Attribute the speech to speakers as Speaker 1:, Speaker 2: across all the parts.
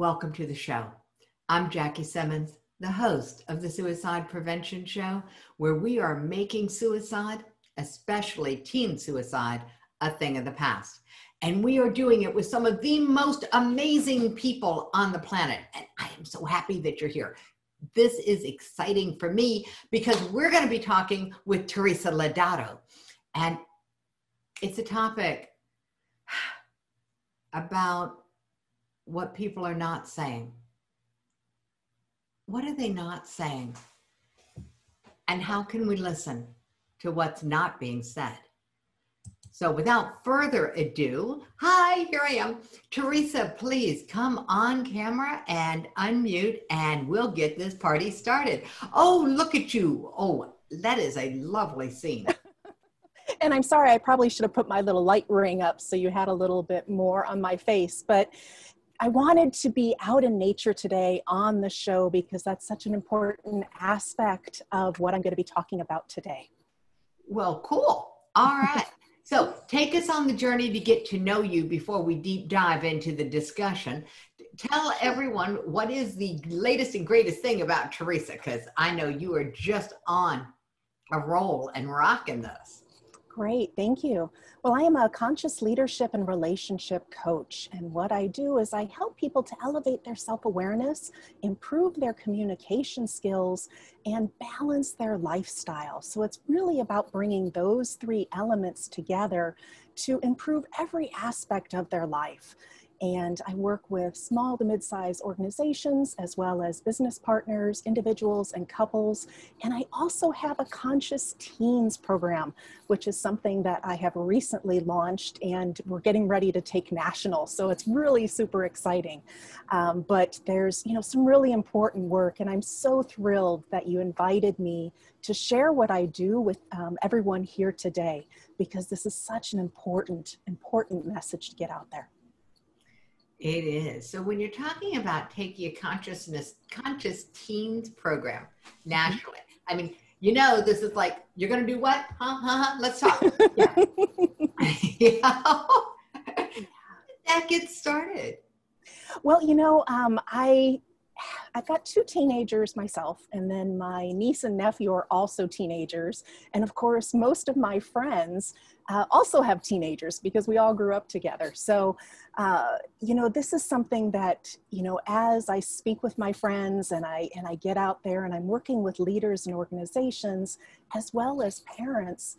Speaker 1: Welcome to the show. I'm Jackie Simmons, the host of the Suicide Prevention Show, where we are making suicide, especially teen suicide, a thing of the past. And we are doing it with some of the most amazing people on the planet. And I am so happy that you're here. This is exciting for me because we're going to be talking with Teresa Lodato. And it's a topic about what people are not saying. What are they not saying? And how can we listen to what's not being said? So, without further ado, hi, here I am. Teresa, please come on camera and unmute, and we'll get this party started. Oh, look at you. Oh, that is a lovely scene.
Speaker 2: and I'm sorry, I probably should have put my little light ring up so you had a little bit more on my face. But I wanted to be out in nature today on the show because that's such an important aspect of what I'm going to be talking about today.
Speaker 1: Well, cool. All right. so take us on the journey to get to know you before we deep dive into the discussion. Tell everyone what is the latest and greatest thing about Teresa, because I know you are just on a roll and rocking this.
Speaker 2: Great, thank you. Well, I am a conscious leadership and relationship coach. And what I do is I help people to elevate their self awareness, improve their communication skills, and balance their lifestyle. So it's really about bringing those three elements together to improve every aspect of their life and I work with small to mid-sized organizations as well as business partners, individuals, and couples. And I also have a conscious teens program, which is something that I have recently launched and we're getting ready to take national. So it's really super exciting. Um, but there's, you know, some really important work and I'm so thrilled that you invited me to share what I do with um, everyone here today because this is such an important, important message to get out there.
Speaker 1: It is. So when you're talking about taking a consciousness conscious teens program nationally. I mean, you know, this is like you're going to do what? Huh? Huh? huh? Let's talk. Yeah. that gets started.
Speaker 2: Well, you know, um, I I've got two teenagers myself, and then my niece and nephew are also teenagers. And of course, most of my friends uh, also have teenagers because we all grew up together. So, uh, you know, this is something that, you know, as I speak with my friends and I, and I get out there and I'm working with leaders and organizations as well as parents,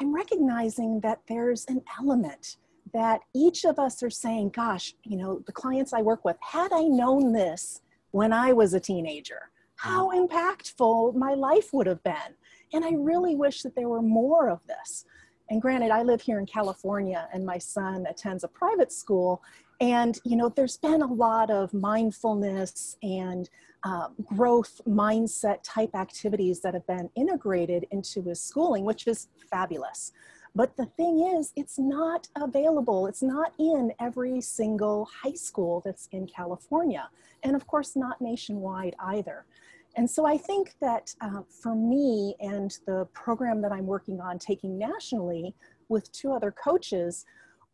Speaker 2: I'm recognizing that there's an element that each of us are saying, gosh, you know, the clients I work with, had I known this when I was a teenager, how mm. impactful my life would have been. And I really wish that there were more of this. And granted, I live here in California and my son attends a private school. And, you know, there's been a lot of mindfulness and uh, growth mindset type activities that have been integrated into his schooling, which is fabulous. But the thing is, it's not available. It's not in every single high school that's in California. And of course, not nationwide either. And so I think that uh, for me and the program that I'm working on taking nationally with two other coaches,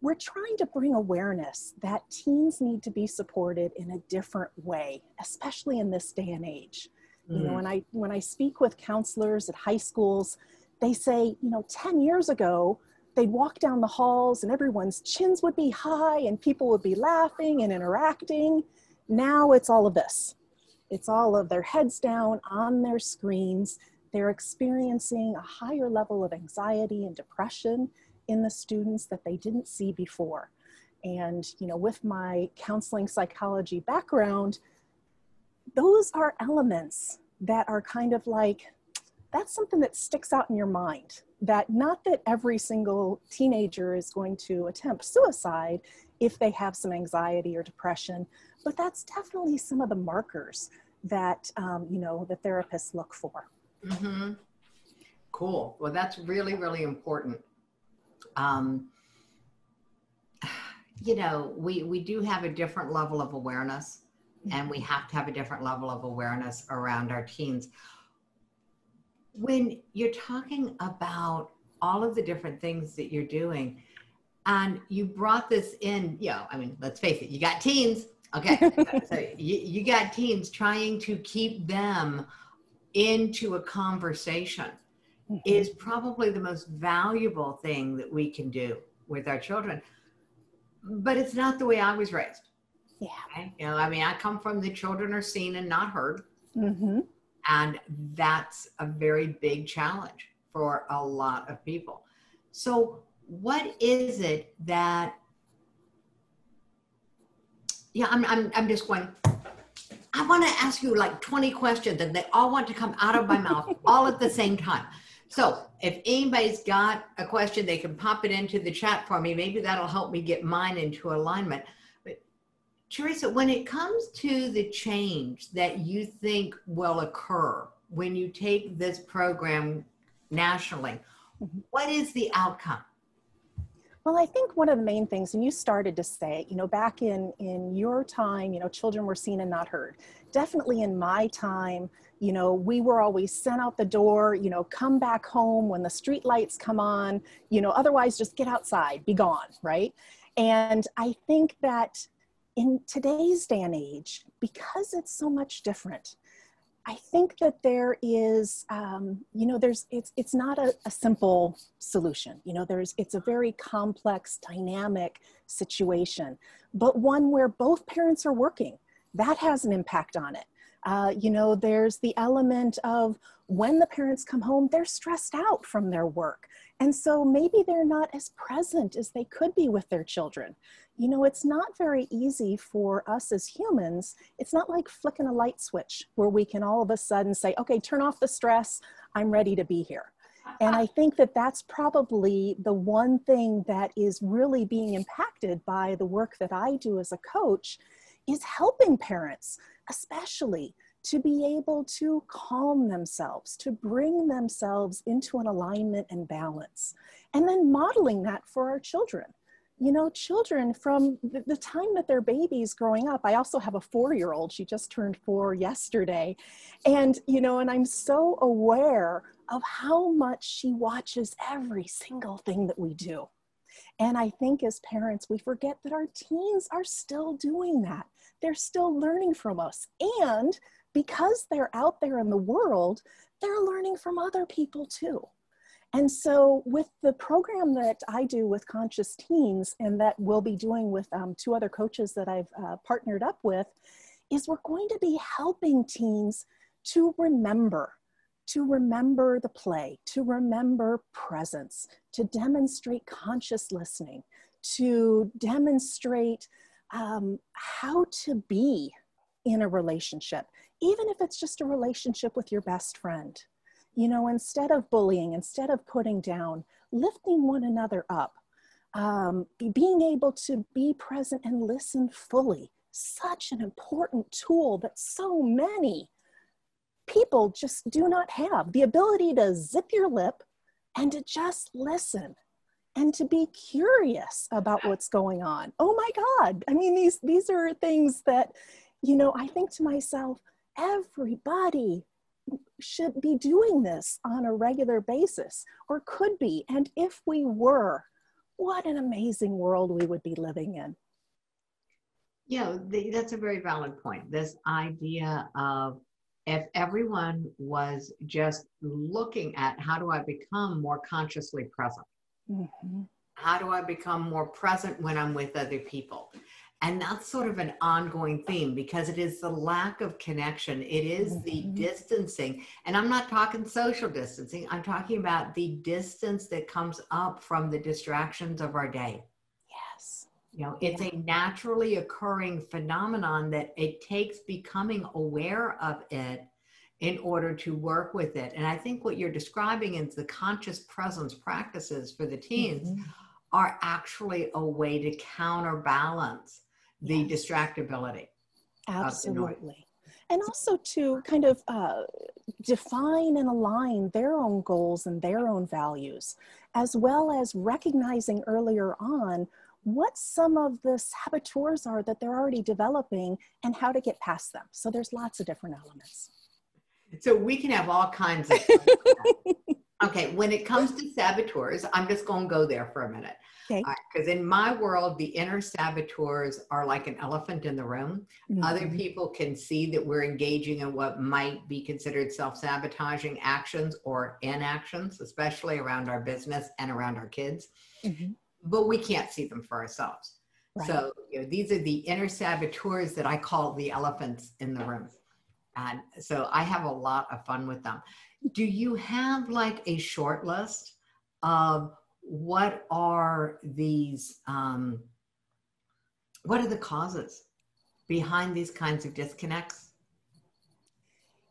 Speaker 2: we're trying to bring awareness that teens need to be supported in a different way, especially in this day and age. Mm. You know, mm. when I when I speak with counselors at high schools, they say, you know, 10 years ago, they'd walk down the halls and everyone's chins would be high and people would be laughing and interacting. Now it's all of this. It's all of their heads down on their screens. They're experiencing a higher level of anxiety and depression in the students that they didn't see before. And, you know, with my counseling psychology background, those are elements that are kind of like that's something that sticks out in your mind that not that every single teenager is going to attempt suicide if they have some anxiety or depression but that's definitely some of the markers that um, you know the therapists look for.
Speaker 1: Mm-hmm. cool. Well that's really really important. Um, you know we we do have a different level of awareness and we have to have a different level of awareness around our teens when you're talking about all of the different things that you're doing, and you brought this in, you know, I mean, let's face it, you got teens, Okay, so you, you got teens trying to keep them into a conversation mm-hmm. is probably the most valuable thing that we can do with our children. But it's not the way I was raised.
Speaker 2: Yeah.
Speaker 1: Okay? You know, I mean, I come from the children are seen and not heard.
Speaker 2: Mm-hmm.
Speaker 1: And that's a very big challenge for a lot of people. So, what is it that yeah, I'm, I'm, I'm just going, I want to ask you like 20 questions and they all want to come out of my mouth all at the same time. So if anybody's got a question, they can pop it into the chat for me. Maybe that'll help me get mine into alignment. Teresa, when it comes to the change that you think will occur when you take this program nationally, mm-hmm. what is the outcome?
Speaker 2: Well, I think one of the main things, and you started to say, you know, back in in your time, you know, children were seen and not heard. Definitely in my time, you know, we were always sent out the door, you know, come back home when the street lights come on, you know, otherwise just get outside, be gone, right? And I think that in today's day and age, because it's so much different, I think that there is, um, you know, there's it's it's not a, a, simple solution. You know, there's it's a very complex, dynamic situation, but one where both parents are working. That has an impact on it. Uh, you know, there's the element of when the parents come home, they're stressed out from their work. And so maybe they're not as present as they could be with their children. You know, it's not very easy for us as humans. It's not like flicking a light switch where we can all of a sudden say, okay, turn off the stress, I'm ready to be here. And I think that that's probably the one thing that is really being impacted by the work that I do as a coach is helping parents, especially to be able to calm themselves, to bring themselves into an alignment and balance, and then modeling that for our children. You know, children from the, time that they're babies growing up, I also have a four year old, she just turned four yesterday. And, you know, and I'm so aware of how much she watches every single thing that we do. And I think as parents, we forget that our teens are still doing that. They're still learning from us. And because they're out there in the world, they're learning from other people too. And so, with the program that I do with Conscious Teens, and that we'll be doing with um, two other coaches that I've uh, partnered up with, is we're going to be helping teens to remember, to remember the play, to remember presence, to demonstrate conscious listening, to demonstrate um, how to be in a relationship, even if it's just a relationship with your best friend. You know, instead of bullying, instead of putting down, lifting one another up, um, being able to be present and listen fully. Such an important tool that so many people just do not have the ability to zip your lip and to just listen and to be curious about what's going on. Oh my God. I mean, these, these are things that, you know, I think to myself, everybody should be doing this on a regular basis or could be. And if we were, what an amazing world we would be living in.
Speaker 1: Yeah, that's a very valid point. This idea of if everyone was just looking at how do I become more consciously present? Mm-hmm. How do I become more present when I'm with other people? And that's sort of an ongoing theme because it is the lack of connection. It is mm-hmm. the distancing. And I'm not talking social distancing, I'm talking about the distance that comes up from the distractions of our day.
Speaker 2: Yes.
Speaker 1: You know, it's yeah. a naturally occurring phenomenon that it takes becoming aware of it in order to work with it. And I think what you're describing is the conscious presence practices for the teens mm-hmm. are actually a way to counterbalance the distractibility.
Speaker 2: Absolutely. And also to kind of uh, define and align their own goals and their own values, as well as recognizing earlier on what some of the saboteurs are that they're already developing and how to get past them. So there's lots of different elements.
Speaker 1: So we can have all kinds of. okay, when it comes to saboteurs, I'm just going to go there for a minute.
Speaker 2: Okay.
Speaker 1: Because uh, in my world, the inner saboteurs are like an elephant in the room. Mm-hmm. Other people can see that we're engaging in what might be considered self sabotaging actions or inactions, especially around our business and around our kids. Mm-hmm. But we can't see them for ourselves. Right. So you know, these are the inner saboteurs that I call the elephants in the room. And so I have a lot of fun with them. Do you have like a short list of what are these, um, what are the causes behind these kinds of disconnects?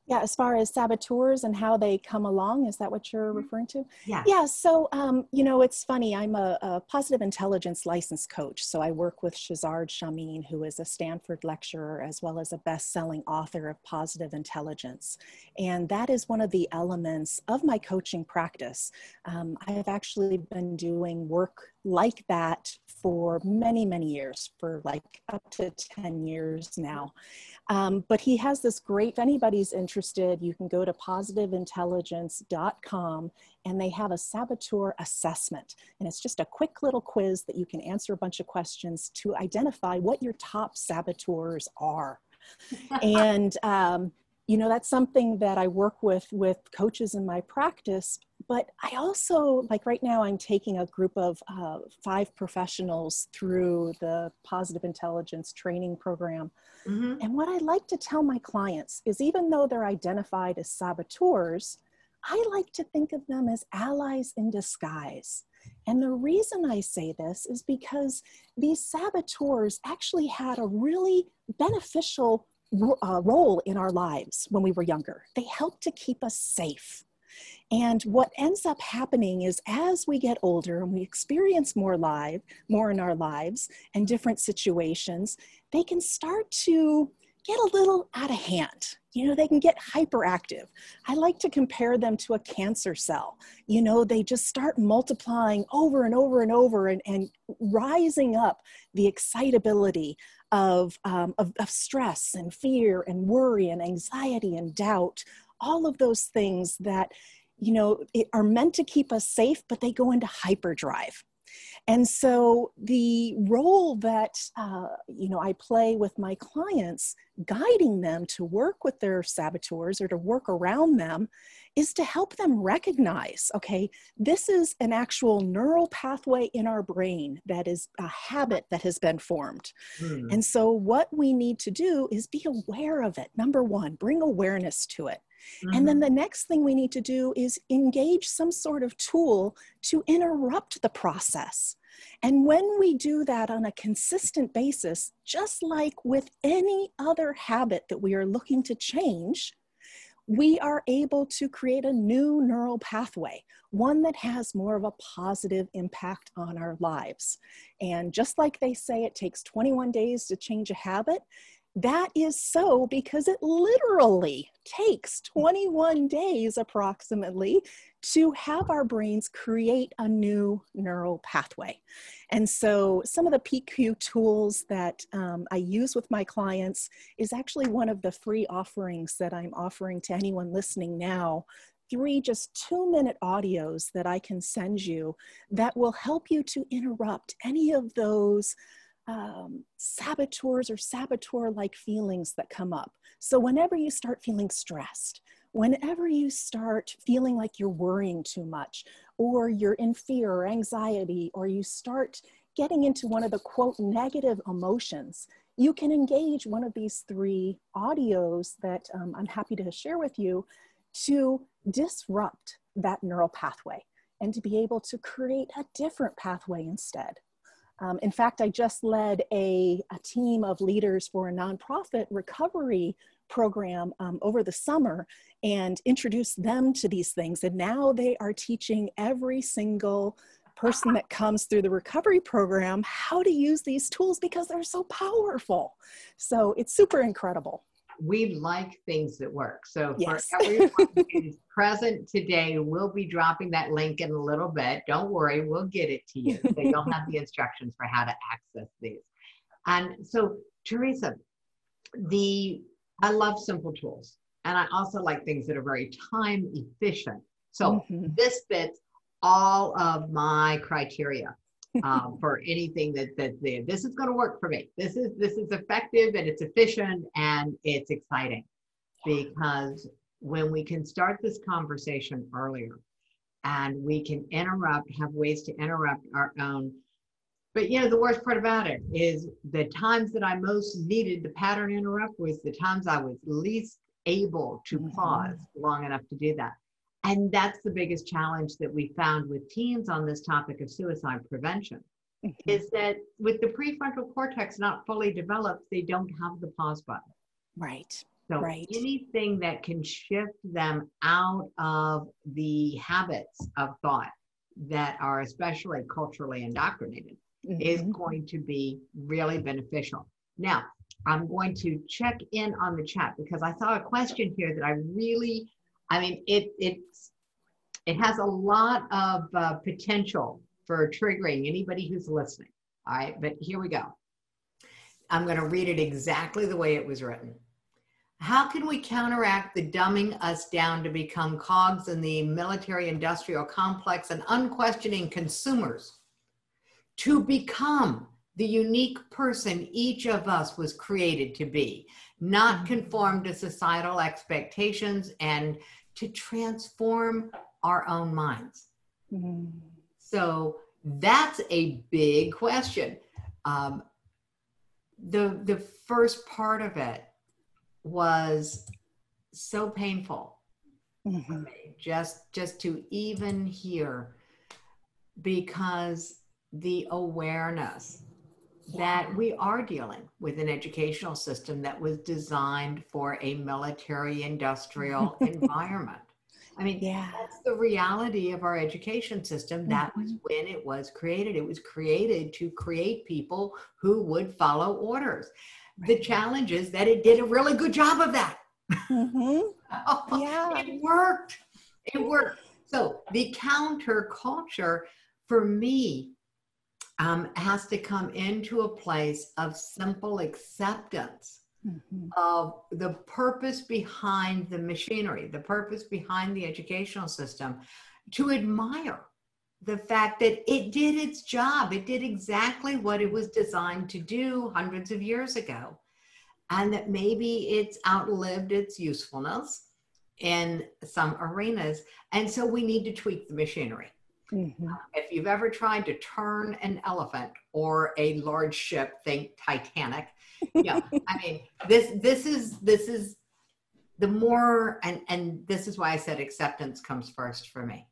Speaker 2: Yeah, as far as saboteurs and how they come along, is that what you're mm-hmm. referring to?
Speaker 1: Yeah.
Speaker 2: Yeah, so, um, you know, it's funny. I'm a, a, positive intelligence license coach. So I work with Shirzad Chamine, who is a Stanford lecturer as well as a best selling author of positive intelligence. And that is one of the elements of my coaching practice. Um, I have actually been doing work like that for many, many years, for like up to 10 years now. Um, but he has this great, if anybody's interested, you can go to positiveintelligence.com and they have a saboteur assessment. And it's just a quick little quiz that you can answer a bunch of questions to identify what your top saboteurs are. and um, you know that's something that i work with with coaches in my practice but i also like right now i'm taking a group of uh, five professionals through the positive intelligence training program mm-hmm. and what i like to tell my clients is even though they're identified as saboteurs i like to think of them as allies in disguise and the reason I say this is because these saboteurs actually had a really beneficial uh, role in our lives when we were younger. They helped to keep us safe. And what ends up happening is as we get older and we experience more live, more in our lives and different situations, they can start to get a little out of hand. You know, they can get hyperactive. I like to compare them to a cancer cell. You know, they just start multiplying over and over and over and, and rising up the excitability of, um, of, of stress and fear and worry and anxiety and doubt, all of those things that, you know, are meant to keep us safe, but they go into hyperdrive. And so the role that uh, you know I play with my clients, guiding them to work with their saboteurs or to work around them, is to help them recognize, okay, this is an actual neural pathway in our brain that is a habit that has been formed. Mm. And so what we need to do is be aware of it. Number one, bring awareness to it. Mm-hmm. And then mm-hmm. the next thing we need to do is engage some sort of tool to interrupt the process. And when we do that on a consistent basis, just like with any other habit that we are looking to change, we are able to create a new neural pathway, one that has more of a positive impact on our lives. And just like they say it takes 21 days to change a habit, that is so because it literally takes 21 days approximately to have our brains create a new neural pathway. And so, some of the PQ tools that um, I use with my clients is actually one of the free offerings that I'm offering to anyone listening now three just two minute audios that I can send you that will help you to interrupt any of those um, saboteurs or saboteur like feelings that come up. So, whenever you start feeling stressed, whenever you start feeling like you're worrying too much, or you're in fear or anxiety, or you start getting into one of the quote negative emotions, you can engage one of these three audios that um, I'm happy to share with you to disrupt that neural pathway and to be able to create a different pathway instead. Um, in fact, I just led a, a, team of leaders for a nonprofit recovery program um, over the summer and introduced them to these things. And now they are teaching every single person that comes through the recovery program how to use these tools because they're so powerful. So it's super incredible
Speaker 1: we like things that work. So yes. for everyone who's present today, we'll be dropping that link in a little bit. Don't worry, we'll get it to you. So you'll have the instructions for how to access these. And so Teresa, the I love simple tools. And I also like things that are very time efficient. So mm-hmm. this fits all of my criteria. Um, for anything that that's they, this is going to work for me. This is this is effective and it's efficient and it's exciting because when we can start this conversation earlier and we can interrupt, have ways to interrupt our own. But you know, the worst part about it is the times that I most needed the pattern interrupt was the times I was least able to mm-hmm. pause long enough to do that. And that's the biggest challenge that we found with teens on this topic of suicide prevention mm-hmm. is that with the prefrontal cortex not fully developed, they don't have the pause button.
Speaker 2: Right.
Speaker 1: So
Speaker 2: right.
Speaker 1: anything that can shift them out of the habits of thought that are especially culturally indoctrinated mm-hmm. is going to be really beneficial. Now, I'm going to check in on the chat because I saw a question here that I really, I mean, it it's it has a lot of uh, potential for triggering anybody who's listening. All right, but here we go. I'm going to read it exactly the way it was written. How can we counteract the dumbing us down to become cogs in the military industrial complex and unquestioning consumers to become the unique person each of us was created to be, not mm-hmm. conform to societal expectations and to transform our own minds? Mm-hmm. So that's a big question. Um, the the first part of it was so painful mm-hmm. just just to even hear because the awareness that we are dealing with an educational system that was designed for a military industrial environment. I mean, yeah. that's the reality of our education system. That mm-hmm. was when it was created. It was created to create people who would follow orders. Right. The challenge is that it did a really good job of that. Mm-hmm. yeah. It worked. It worked. So the counterculture for me um, has to come into a place of simple acceptance mm-hmm. of the purpose behind the machinery, the purpose behind the educational system, to admire the fact that it did its job. It did exactly what it was designed to do hundreds of years ago. And that maybe it's outlived its usefulness in some arenas. And so we need to tweak the machinery. Mm-hmm. If you've ever tried to turn an elephant or a large ship, think Titanic. Yeah, I mean this this is this is the more and and this is why I said acceptance comes first for me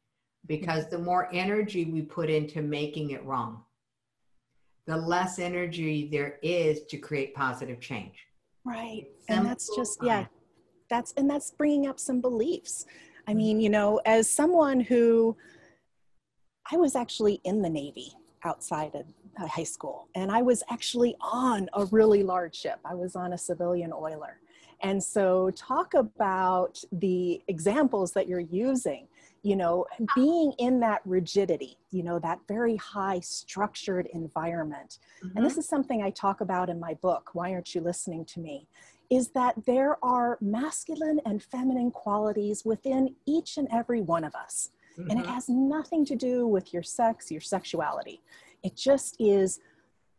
Speaker 1: because the more energy we put into making it wrong, the less energy there is to create positive change.
Speaker 2: Right. Simple and that's just yeah. That's and that's bringing up some beliefs. I mean, you know, as someone who I was actually in the Navy outside of high school, and I was actually on a really large ship. I was on a civilian oiler. And so, talk about the examples that you're using, you know, being in that rigidity, you know, that very high structured environment. Mm-hmm. And this is something I talk about in my book, Why Aren't You Listening to Me? Is that there are masculine and feminine qualities within each and every one of us. Mm-hmm. And it mm-hmm. has nothing to do with your sex, your sexuality. It just is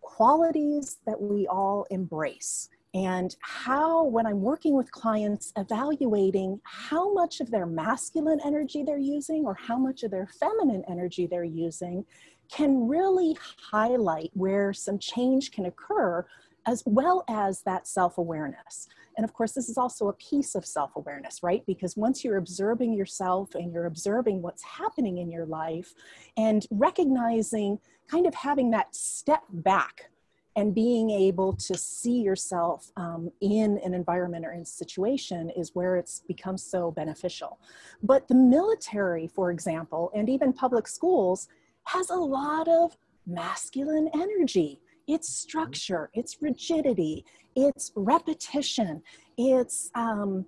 Speaker 2: qualities that we all embrace. And how, when I'm working with clients, evaluating how much of their masculine energy they're using or how much of their feminine energy they're using can really highlight where some change can occur as well as that self awareness. And of course, this is also a piece of self awareness, right? Because once you're observing yourself and you're observing what's happening in your life and recognizing, kind of having that step back and being able to see yourself um, in an environment or in a situation is where it's become so beneficial. But the military, for example, and even public schools has a lot of masculine energy it's structure, it's rigidity, it's repetition, it's um,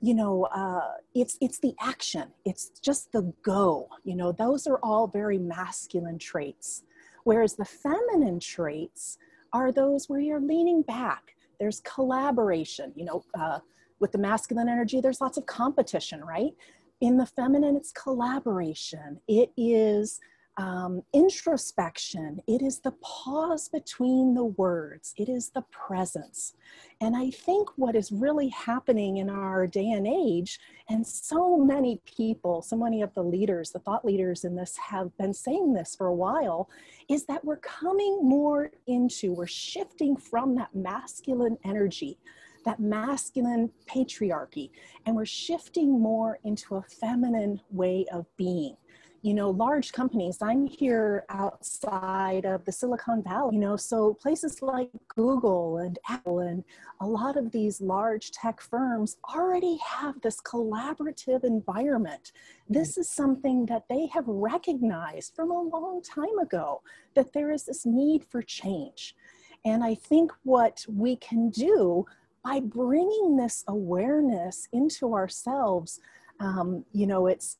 Speaker 2: you know, uh, it's it's the action, it's just the go. You know, those are all very masculine traits. Whereas the feminine traits are those where you're leaning back. There's collaboration. You know, uh, with the masculine energy, there's lots of competition, right? In the feminine, it's collaboration. It is um, introspection. It is the pause between the words, it is the presence. And I think what is really happening in our day and age, and so many people, so many of the leaders, the thought leaders in this have been saying this for a while, is that we're coming more into, we're shifting from that masculine energy that masculine patriarchy, and we're shifting more into a feminine way of being you know, large companies. I'm here outside of the Silicon Valley, you know, so places like Google and Apple and a lot of these large tech firms already have this collaborative environment. This is something that they have recognized from a long time ago that there is this need for change. And I think what we can do by bringing this awareness into ourselves, um, you know, it's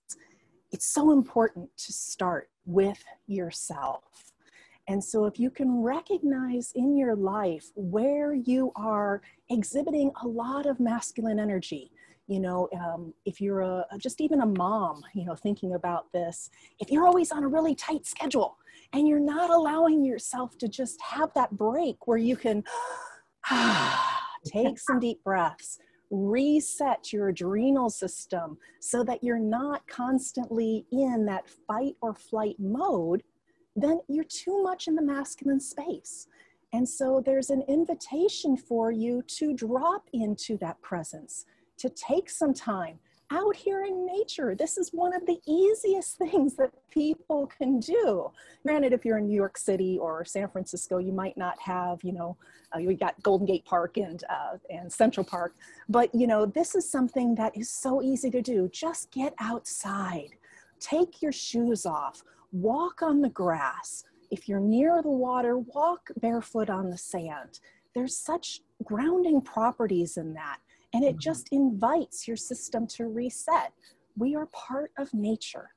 Speaker 2: it's so important to start with yourself. And so, if you can recognize in your life where you are exhibiting a lot of masculine energy, you know, um, if you're a, just even a mom, you know, thinking about this, if you're always on a really tight schedule and you're not allowing yourself to just have that break where you can take some deep breaths, reset your adrenal system so that you're not constantly in that fight or flight mode, then you're too much in the masculine space. And so there's an invitation for you to drop into that presence, to take some time out here in nature. This is one of the easiest things that people can do. Granted, if you're in New York City or San Francisco, you might not have, you know, uh, you got Golden Gate Park and uh, and Central Park, but you know, this is something that is so easy to do. Just get outside, take your shoes off, walk on the grass. If you're near the water, walk barefoot on the sand. There's such grounding properties in that and it mm-hmm. just invites your system to reset. We are part of nature.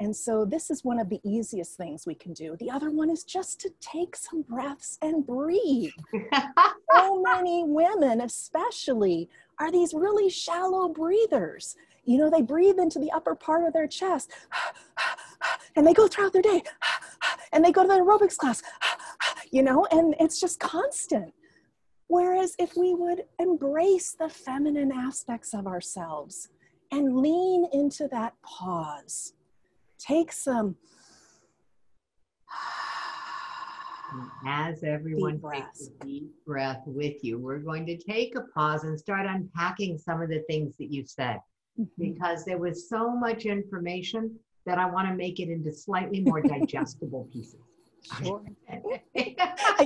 Speaker 2: And so this is one of the easiest things we can do. The other one is just to take some breaths and breathe. so many women, especially, are these really shallow breathers. You know, they breathe into the upper part of their chest and they go throughout their day and they go to the aerobics class, you know, and it's just constant. Whereas if we would embrace the feminine aspects of ourselves and lean into that pause, take some.
Speaker 1: As everyone takes a deep breath with you, we're going to take a pause and start unpacking some of the things that you said mm-hmm. because there was so much information that I want to make it into slightly more digestible pieces.
Speaker 2: Sure.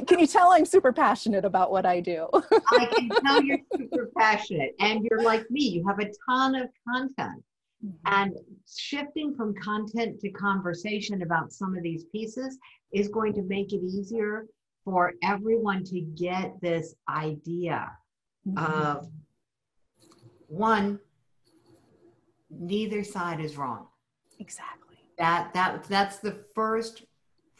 Speaker 2: can you tell I'm super passionate about what I do?
Speaker 1: I can tell you're super passionate and you're like me, you have a ton of content. Mm-hmm. And shifting from content to conversation about some of these pieces is going to make it easier for everyone to get this idea mm-hmm. of one, neither side is wrong.
Speaker 2: Exactly.
Speaker 1: That that that's the first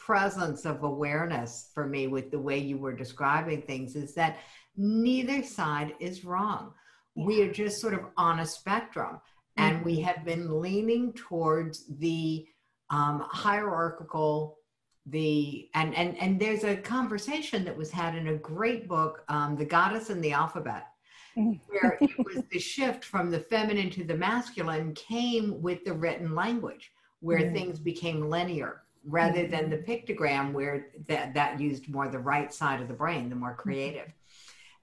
Speaker 1: presence of awareness for me with the way you were describing things is that neither side is wrong. Yeah. We are just sort of on a spectrum, mm-hmm. and we have been leaning towards the um, hierarchical the and and and there's a conversation that was had in a great book um, the goddess and the alphabet mm-hmm. where it was the shift from the feminine to the masculine came with the written language where mm. things became linear rather mm-hmm. than the pictogram where that, that used more the right side of the brain, the more mm-hmm. creative.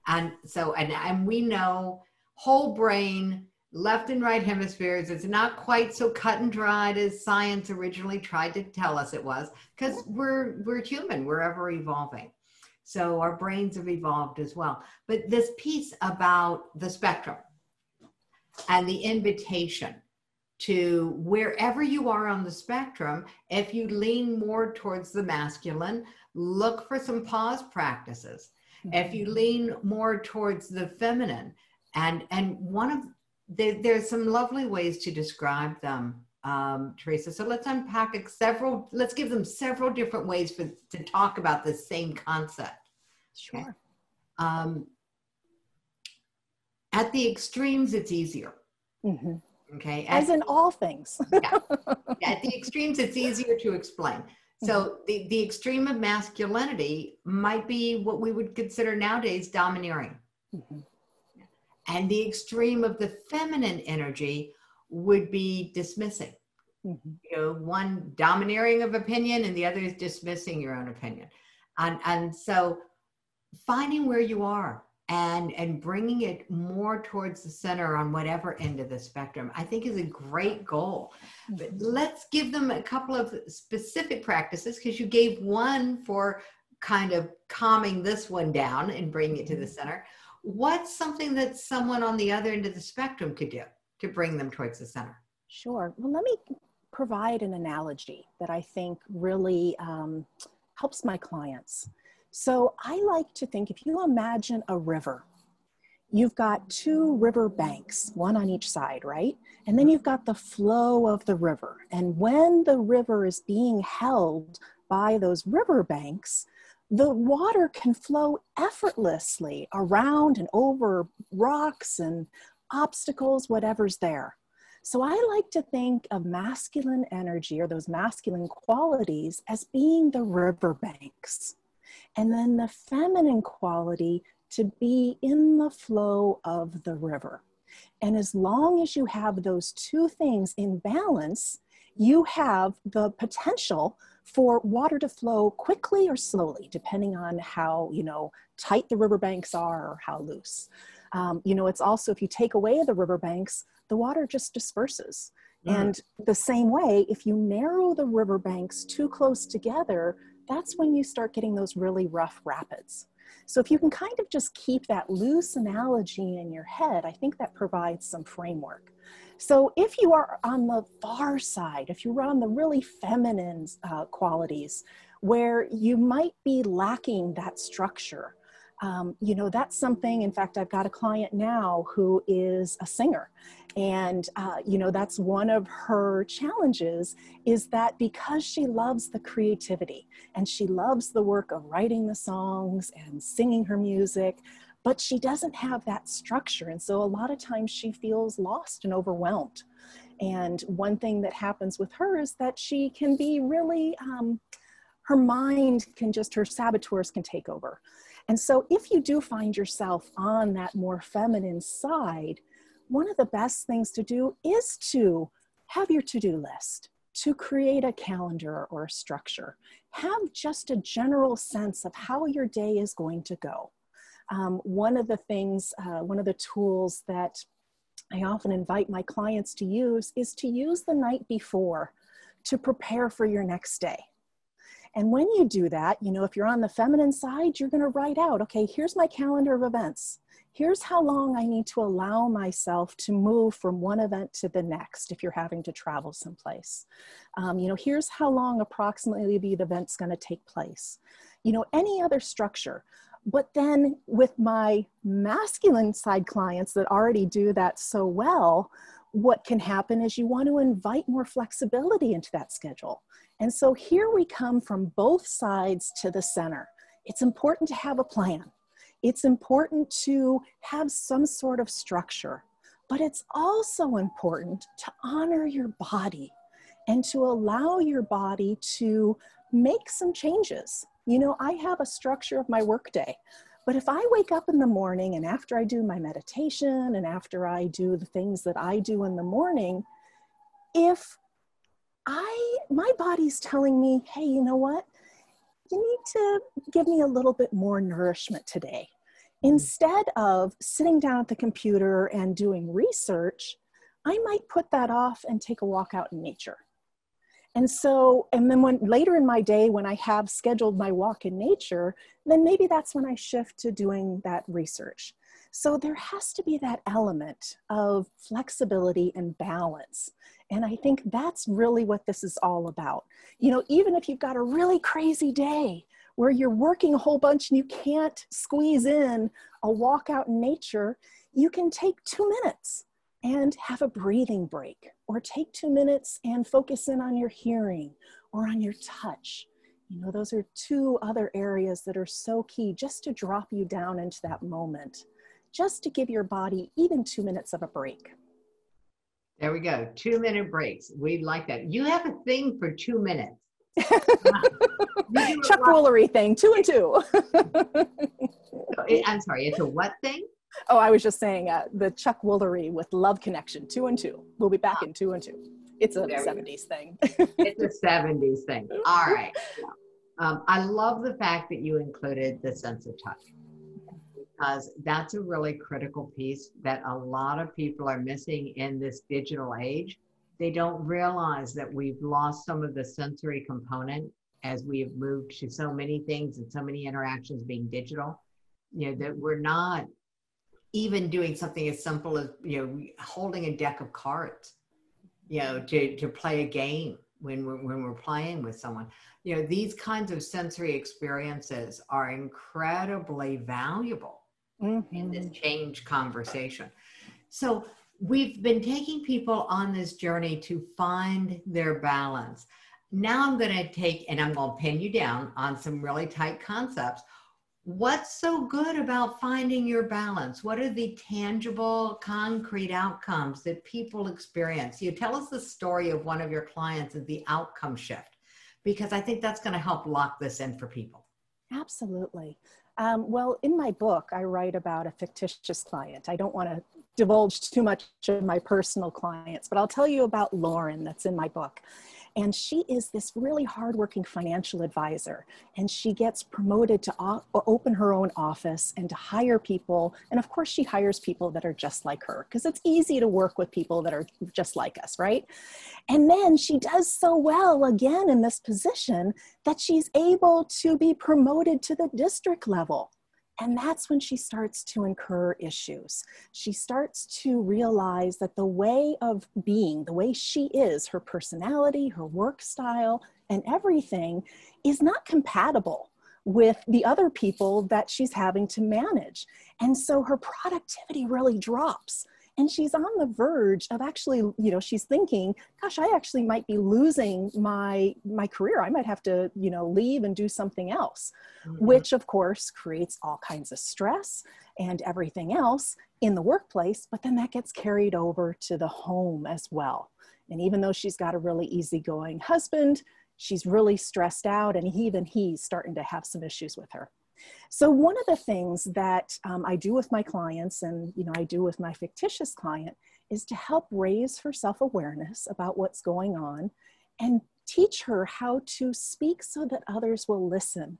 Speaker 1: And so, and, and we know whole brain, left and right hemispheres, it's not quite so cut and dried as science originally tried to tell us it was, because we're, we're human, we're ever evolving. So our brains have evolved as well. But this piece about the spectrum and the invitation to wherever you are on the spectrum. If you lean more towards the masculine, look for some pause practices. Mm-hmm. If you mm-hmm. lean more towards the feminine, and and one of the, there's some lovely ways to describe them, um, Teresa. So let's unpack several. Let's give them several different ways for to talk about the same concept.
Speaker 2: Sure. Okay?
Speaker 1: Um, at the extremes, it's easier. Mm-hmm. Okay.
Speaker 2: As in all things.
Speaker 1: yeah. At the extremes, it's easier to explain. So mm-hmm. the, the extreme of masculinity might be what we would consider nowadays domineering. Mm-hmm. And the extreme of the feminine energy would be dismissing. Mm-hmm. You know, one domineering of opinion and the other is dismissing your own opinion. And, and so finding where you are and and bringing it more towards the center on whatever end of the spectrum i think is a great goal. But mm-hmm. let's give them a couple of specific practices because you gave one for kind of calming this one down and bringing it to the mm-hmm. center. What's something that someone on the other end of the spectrum could do to bring them towards the center?
Speaker 2: Sure. Well let me provide an analogy that i think really um, helps my clients so I like to think if you imagine a river, you've got two river banks, one on each side, right? And then you've got the flow of the river. And when the river is being held by those river banks, the water can flow effortlessly around and over rocks and obstacles, whatever's there. So I like to think of masculine energy or those masculine qualities as being the river banks and then the feminine quality to be in the flow of the river. And as long as you have those two things in balance, you have the potential for water to flow quickly or slowly, depending on how, you know, tight the riverbanks are or how loose. Um, you know, it's also if you take away the riverbanks, the water just disperses. Mm. And the same way, if you narrow the riverbanks too close together, that's when you start getting those really rough rapids. So if you can kind of just keep that loose analogy in your head, I think that provides some framework. So if you are on the far side, if you're on the really feminine uh, qualities, where you might be lacking that structure, um, you know, that's something, in fact, I've got a client now who is a singer. And uh, you know that's one of her challenges is that because she loves the creativity and she loves the work of writing the songs and singing her music but she doesn't have that structure. And so a lot of times she feels lost and overwhelmed. And one thing that happens with her is that she can be really um, her mind can just her saboteurs can take over and so if you do find yourself on that more feminine side one of the best things to do is to have your to do list, to create a calendar or a structure. Have just a general sense of how your day is going to go. Um, one of the things, uh, one of the tools that I often invite my clients to use is to use the night before to prepare for your next day. And when you do that, you know, if you're on the feminine side, you're going to write out, okay, here's my calendar of events here's how long I need to allow myself to move from one event to the next if you're having to travel someplace. Um, you know, here's how long approximately the event's going to take place. You know, any other structure. But then with my masculine side clients that already do that so well, what can happen is you want to invite more flexibility into that schedule. And so here we come from both sides to the center. It's important to have a plan it's important to have some sort of structure, but it's also important to honor your body and to allow your body to make some changes. You know, I have a structure of my workday, but if I wake up in the morning and after I do my meditation and after I do the things that I do in the morning, if I my body's telling me, "Hey, you know what? you need to give me a little bit more nourishment today. Hmm. Instead of sitting down at the computer and doing research, I might put that off and take a walk out in nature. And so, and then when later in my day, when I have scheduled my walk in nature, then maybe that's when I shift to doing that research. So there has to be that element of flexibility and balance. And I think that's really what this is all about. You know, even if you've got a really crazy day where you're working a whole bunch and you can't squeeze in a walk out in nature, you can take two minutes and have a breathing break, or take two minutes and focus in on your hearing or on your touch. You know, those are two other areas that are so key just to drop you down into that moment, just to give your body even two minutes of a break.
Speaker 1: There we go. Two minute breaks. We like that. You have a thing for two minutes.
Speaker 2: Chuck Woolery thing, two and two.
Speaker 1: I'm sorry, it's a what thing?
Speaker 2: Oh, I was just saying uh, the Chuck Woolery with Love Connection, two and two. We'll be back oh. in two and two. It's a there 70s thing.
Speaker 1: it's a 70s thing. All right. Um, I love the fact that you included the sense of touch because that's a really critical piece that a lot of people are missing in this digital age. They don't realize that we've lost some of the sensory component as we have moved to so many things and so many interactions being digital. You know, that we're not even doing something as simple as, you know, holding a deck of cards, you know, to, to play a game when we're, when we're playing with someone. You know, these kinds of sensory experiences are incredibly valuable mm-hmm. in this change conversation. So we've been taking people on this journey to find their balance. Now I'm going to take and I'm going to pin you down on some really tight concepts. What's so good about finding your balance? What are the tangible, concrete outcomes that people experience? You tell us the story of one of your clients and the outcome shift, because I think that's going to help lock this in for people.
Speaker 2: Absolutely. Um, well, in my book, I write about a fictitious client. I don't want to divulge too much of my personal clients, but I'll tell you about Lauren that's in my book. And she is this really hardworking financial advisor. And she gets promoted to open her own office and to hire people. And of course, she hires people that are just like her because it's easy to work with people that are just like us, right? And then she does so well again in this position that she's able to be promoted to the district level. And that's when she starts to incur issues. She starts to realize that the way of being, the way she is, her personality, her work style, and everything is not compatible with the other people that she's having to manage. And so her productivity really drops and she's on the verge of actually you know she's thinking gosh i actually might be losing my my career. I might have to you know leave and do something else mm-hmm. which of course creates all kinds of stress and everything else in the workplace but then that gets carried over to the home as well. And even though she's got a really easygoing husband she's really stressed out and even he's starting to have some issues with her so one of the things that um, I do with my clients and you know I do with my fictitious client is to help raise her self-awareness about what's going on and teach her how to speak so that others will listen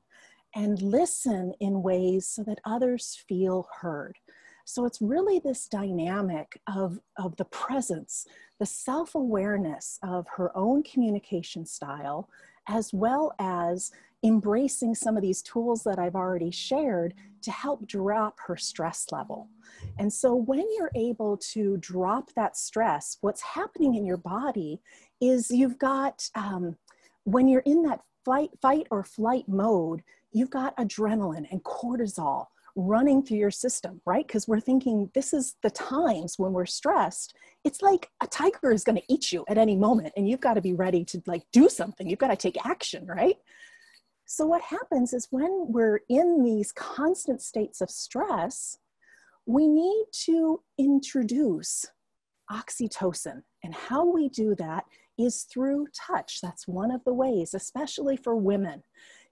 Speaker 2: and listen in ways so that others feel heard. So it's really this dynamic of, of the presence, the self awareness of her own communication style, as well as embracing some of these tools that I've already shared to help drop her stress level. And so when you're able to drop that stress, what's happening in your body is you've got, um, when you're in that fight, fight or flight mode, you've got adrenaline and cortisol running through your system, right? Because we're thinking this is the times when we're stressed. It's like a tiger is going to eat you at any moment, and you've got to be ready to like do something. You've got to take action, right? So, what happens is when we're in these constant states of stress, we need to introduce oxytocin. And how we do that is through touch. That's one of the ways, especially for women.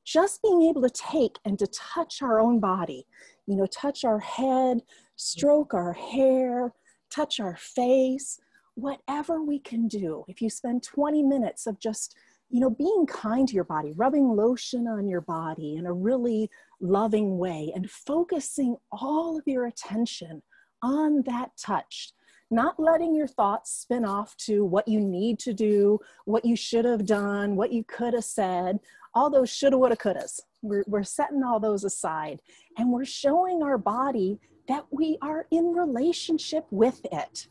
Speaker 2: Just being able to take and to touch our own body, you know, touch our head, stroke our hair, touch our face, whatever we can do. If you spend 20 minutes of just you know, being kind to your body, rubbing lotion on your body in a really loving way, and focusing all of your attention on that touch, not letting your thoughts spin off to what you need to do, what you should have done, what you could have said, all those shoulda, woulda, couldas. We're, we're setting all those aside and we're showing our body that we are in relationship with it.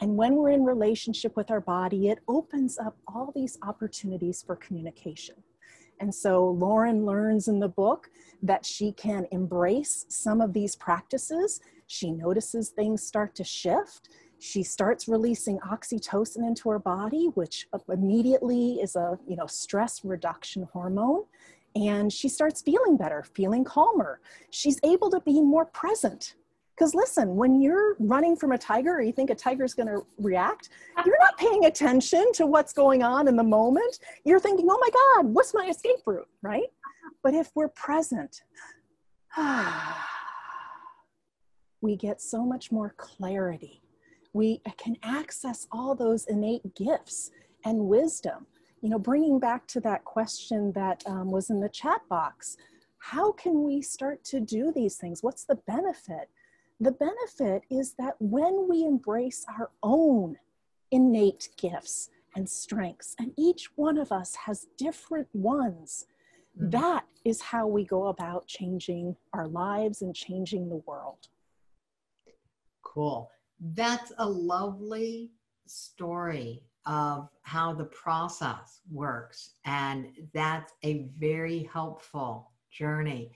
Speaker 2: And when we're in relationship with our body, it opens up all these opportunities for communication. And so Lauren learns in the book that she can embrace some of these practices. She notices things start to shift. She starts releasing oxytocin into her body, which immediately is a you know stress reduction hormone. And she starts feeling better, feeling calmer. She's able to be more present Because listen, when you're running from a tiger or you think a tiger is going to react, you're not paying attention to what's going on in the moment. You're thinking, oh my God, what's my escape route, right? But if we're present, we get so much more clarity. We can access all those innate gifts and wisdom. You know, bringing back to that question that um, was in the chat box how can we start to do these things? What's the benefit? The benefit is that when we embrace our own innate gifts and strengths, and each one of us has different ones, mm-hmm. that is how we go about changing our lives and changing the world.
Speaker 1: Cool. That's a lovely story of how the process works. And that's a very helpful journey.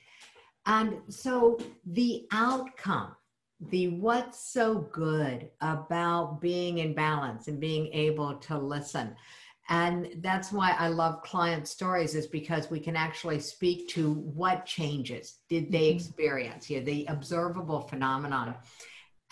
Speaker 1: And so the outcome, the what's so good about being in balance and being able to listen. And that's why I love client stories, is because we can actually speak to what changes did they mm-hmm. experience, here, the observable phenomenon.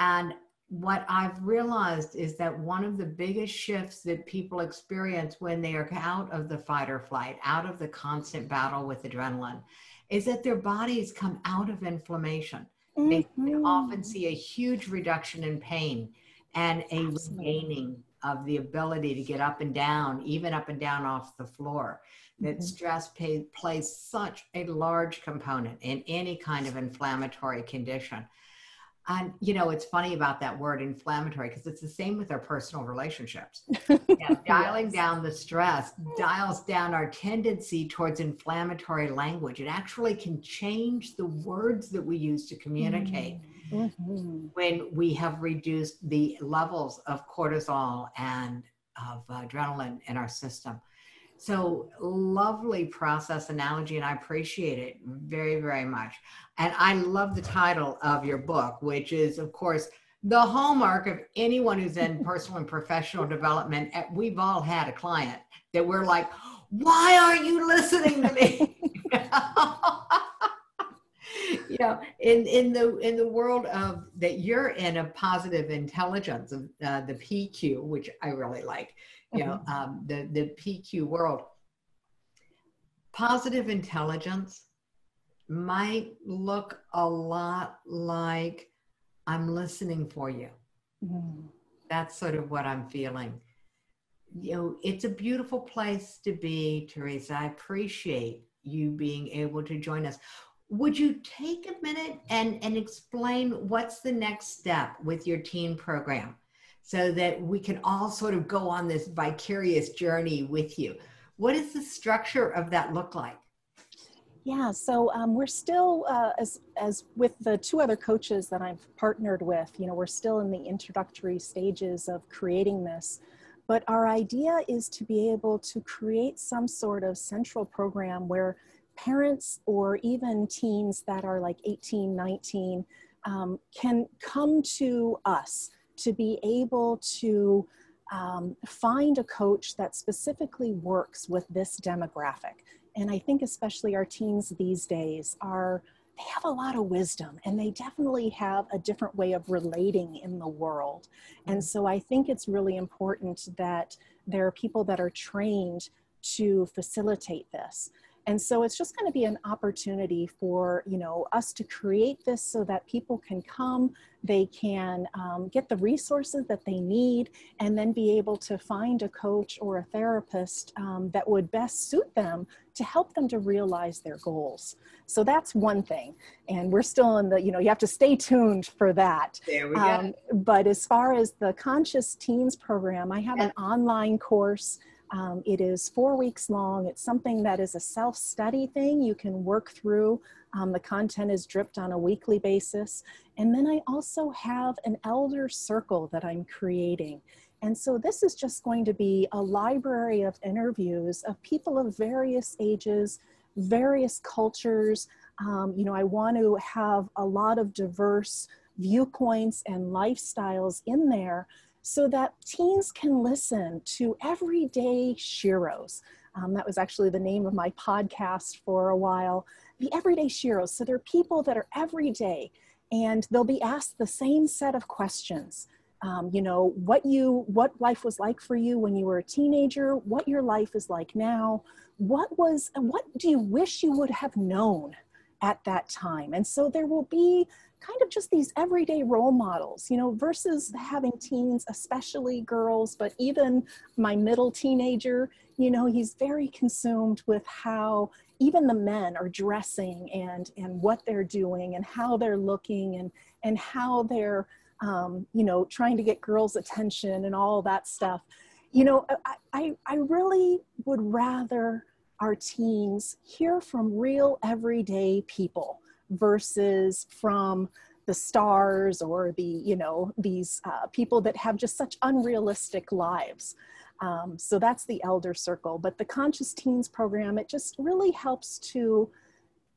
Speaker 1: And what I've realized is that one of the biggest shifts that people experience when they are out of the fight or flight, out of the constant battle with adrenaline, is that their bodies come out of inflammation. Mm-hmm. They often see a huge reduction in pain and a Absolutely. regaining of the ability to get up and down, even up and down off the floor. That mm-hmm. stress pay, plays such a large component in any kind of inflammatory condition. And you know, it's funny about that word inflammatory because it's the same with our personal relationships. yeah, dialing yes. down the stress dials down our tendency towards inflammatory language. It actually can change the words that we use to communicate mm-hmm. when we have reduced the levels of cortisol and of adrenaline in our system. So lovely process analogy, and I appreciate it very, very much. And I love the title of your book, which is, of course, the hallmark of anyone who's in personal and professional development. We've all had a client that we're like, why are you listening to me? you know, in, in the in the world of that you're in a positive intelligence of uh, the PQ, which I really like you know, mm-hmm. um, the, the PQ world. Positive intelligence might look a lot like I'm listening for you. Mm. That's sort of what I'm feeling. You know, it's a beautiful place to be, Teresa. I appreciate you being able to join us. Would you take a minute and, and explain what's the next step with your teen program? So that we can all sort of go on this vicarious journey with you. What does the structure of that look like?
Speaker 2: Yeah, so um, we're still, uh, as, as with the two other coaches that I've partnered with, you know, we're still in the introductory stages of creating this. But our idea is to be able to create some sort of central program where parents or even teens that are like 18, 19 um, can come to us to be able to um, find a coach that specifically works with this demographic. And I think especially our teens these days are, they have a lot of wisdom and they definitely have a different way of relating in the world. And so I think it's really important that there are people that are trained to facilitate this. And so it's just going to be an opportunity for, you know, us to create this so that people can come, they can um, get the resources that they need, and then be able to find a coach or a therapist um, that would best suit them to help them to realize their goals. So that's one thing. And we're still in the, you know, you have to stay tuned for that.
Speaker 1: There we um,
Speaker 2: go. But as far as the Conscious Teens program, I have yeah. an online course um, it is four weeks long. It's something that is a self study thing you can work through. Um, the content is dripped on a weekly basis. And then I also have an elder circle that I'm creating. And so this is just going to be a library of interviews of people of various ages, various cultures. Um, you know, I want to have a lot of diverse viewpoints and lifestyles in there so that teens can listen to everyday sheroes. Um, that was actually the name of my podcast for a while. The everyday sheroes. So they're people that are everyday and they'll be asked the same set of questions. Um, you know what you what life was like for you when you were a teenager what your life is like now what was what do you wish you would have known at that time and so there will be kind of just these everyday role models, you know, versus having teens, especially girls, but even my middle teenager, you know, he's very consumed with how even the men are dressing and and what they're doing and how they're looking and and how they're um, you know trying to get girls' attention and all that stuff. You know, I, I, I really would rather our teens hear from real everyday people versus from the stars or the you know these uh, people that have just such unrealistic lives. Um, so that's the elder circle. But the conscious teens program it just really helps to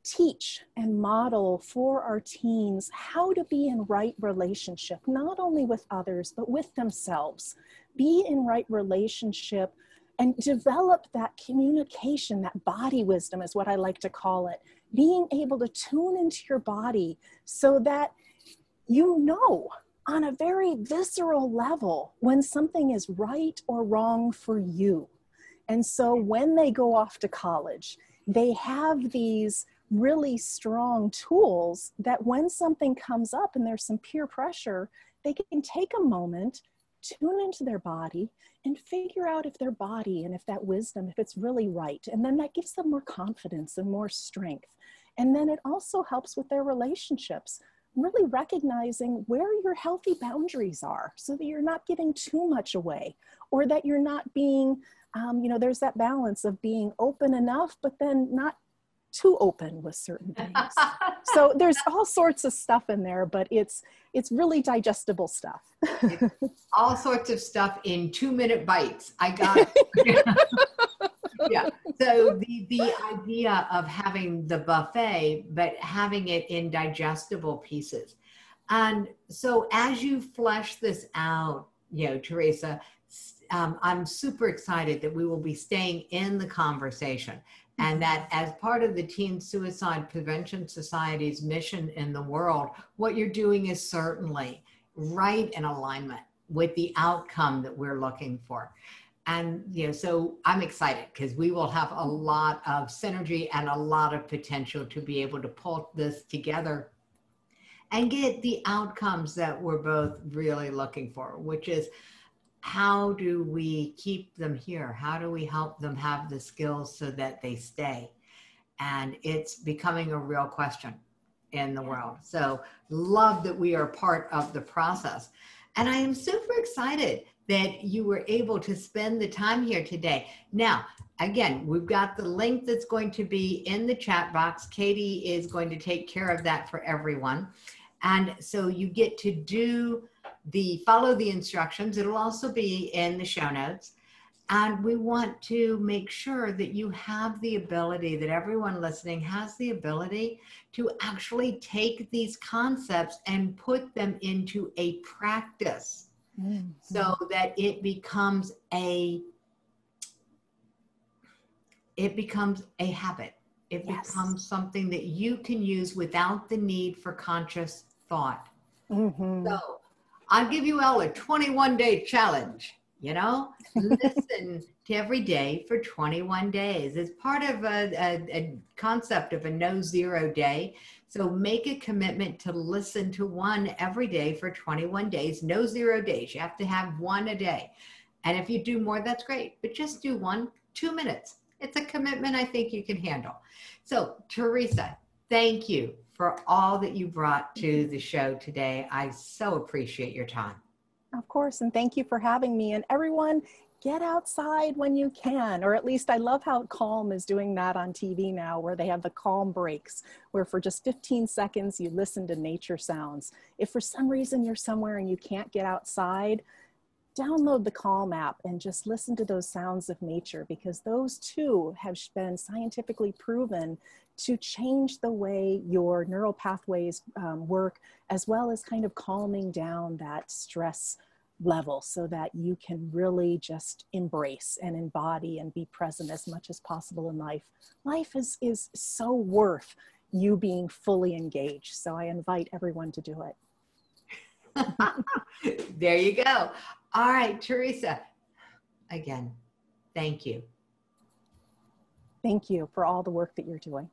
Speaker 2: teach and model for our teens how to be in right relationship not only with others but with themselves. Be in right relationship and develop that communication that body wisdom is what i like to call it being able to tune into your body so that you know on a very visceral level when something is right or wrong for you. And so when they go off to college, they have these really strong tools that when something comes up and there's some peer pressure, they can take a moment, tune into their body, and figure out if their body and if that wisdom, if it's really right. And then that gives them more confidence and more strength. And then it also helps with their relationships, really recognizing where your healthy boundaries are so that you're not giving too much away or that you're not being, um, you know, there's that balance of being open enough, but then not too open with certain things. so there's all sorts of stuff in there, but it's it's really digestible stuff.
Speaker 1: all sorts of stuff in two minute bites. I got yeah. So the the idea of having the buffet, but having it in digestible pieces. And so as you flesh this out, you know, Teresa, um, I'm super excited that we will be staying in the conversation and that as part of the Teen Suicide Prevention Society's mission in the world, what you're doing is certainly right in alignment with the outcome that we're looking for. And you know so i'm excited because we will have a lot of synergy and a lot of potential to be able to pull this together and get the outcomes that we're both really looking for which is how do we keep them here how do we help them have the skills so that they stay and it's becoming a real question in the world so love that we are part of the process and i am super excited that you were able to spend the time here today. Now, again, we've got the link that's going to be in the chat box. Katie is going to take care of that for everyone. And so you get to do the follow the instructions. It'll also be in the show notes. And we want to make sure that you have the ability, that everyone listening has the ability to actually take these concepts and put them into a practice mm-hmm. so that it becomes a it becomes a habit it yes. becomes something that you can use without the need for conscious thought mm-hmm. so i'll give you all a 21 day challenge you know listen to every day for 21 days it's part of a, a, a concept of a no zero day so make a commitment to listen to one every day for 21 days, no zero days. You have to have one a day. And if you do more, that's great, but just do one, two minutes. It's a commitment I think you can handle. So, Teresa, thank you for all that you brought to mm-hmm. the show today. I so appreciate your time.
Speaker 2: Of course, and thank you for having me. And everyone, get outside when you can or at least i love how calm is doing that on tv now where they have the calm breaks where for just 15 seconds you listen to nature sounds if for some reason you're somewhere and you can't get outside download the calm app and just listen to those sounds of nature because those too have been scientifically proven to change the way your neural pathways um, work as well as kind of calming down that stress level so that you can really just embrace and embody and be present as much as possible in life life is is so worth you being fully engaged. So I invite everyone to do
Speaker 1: it. there you go. All right, Teresa, again, thank you.
Speaker 2: Thank you for all the work that you're doing.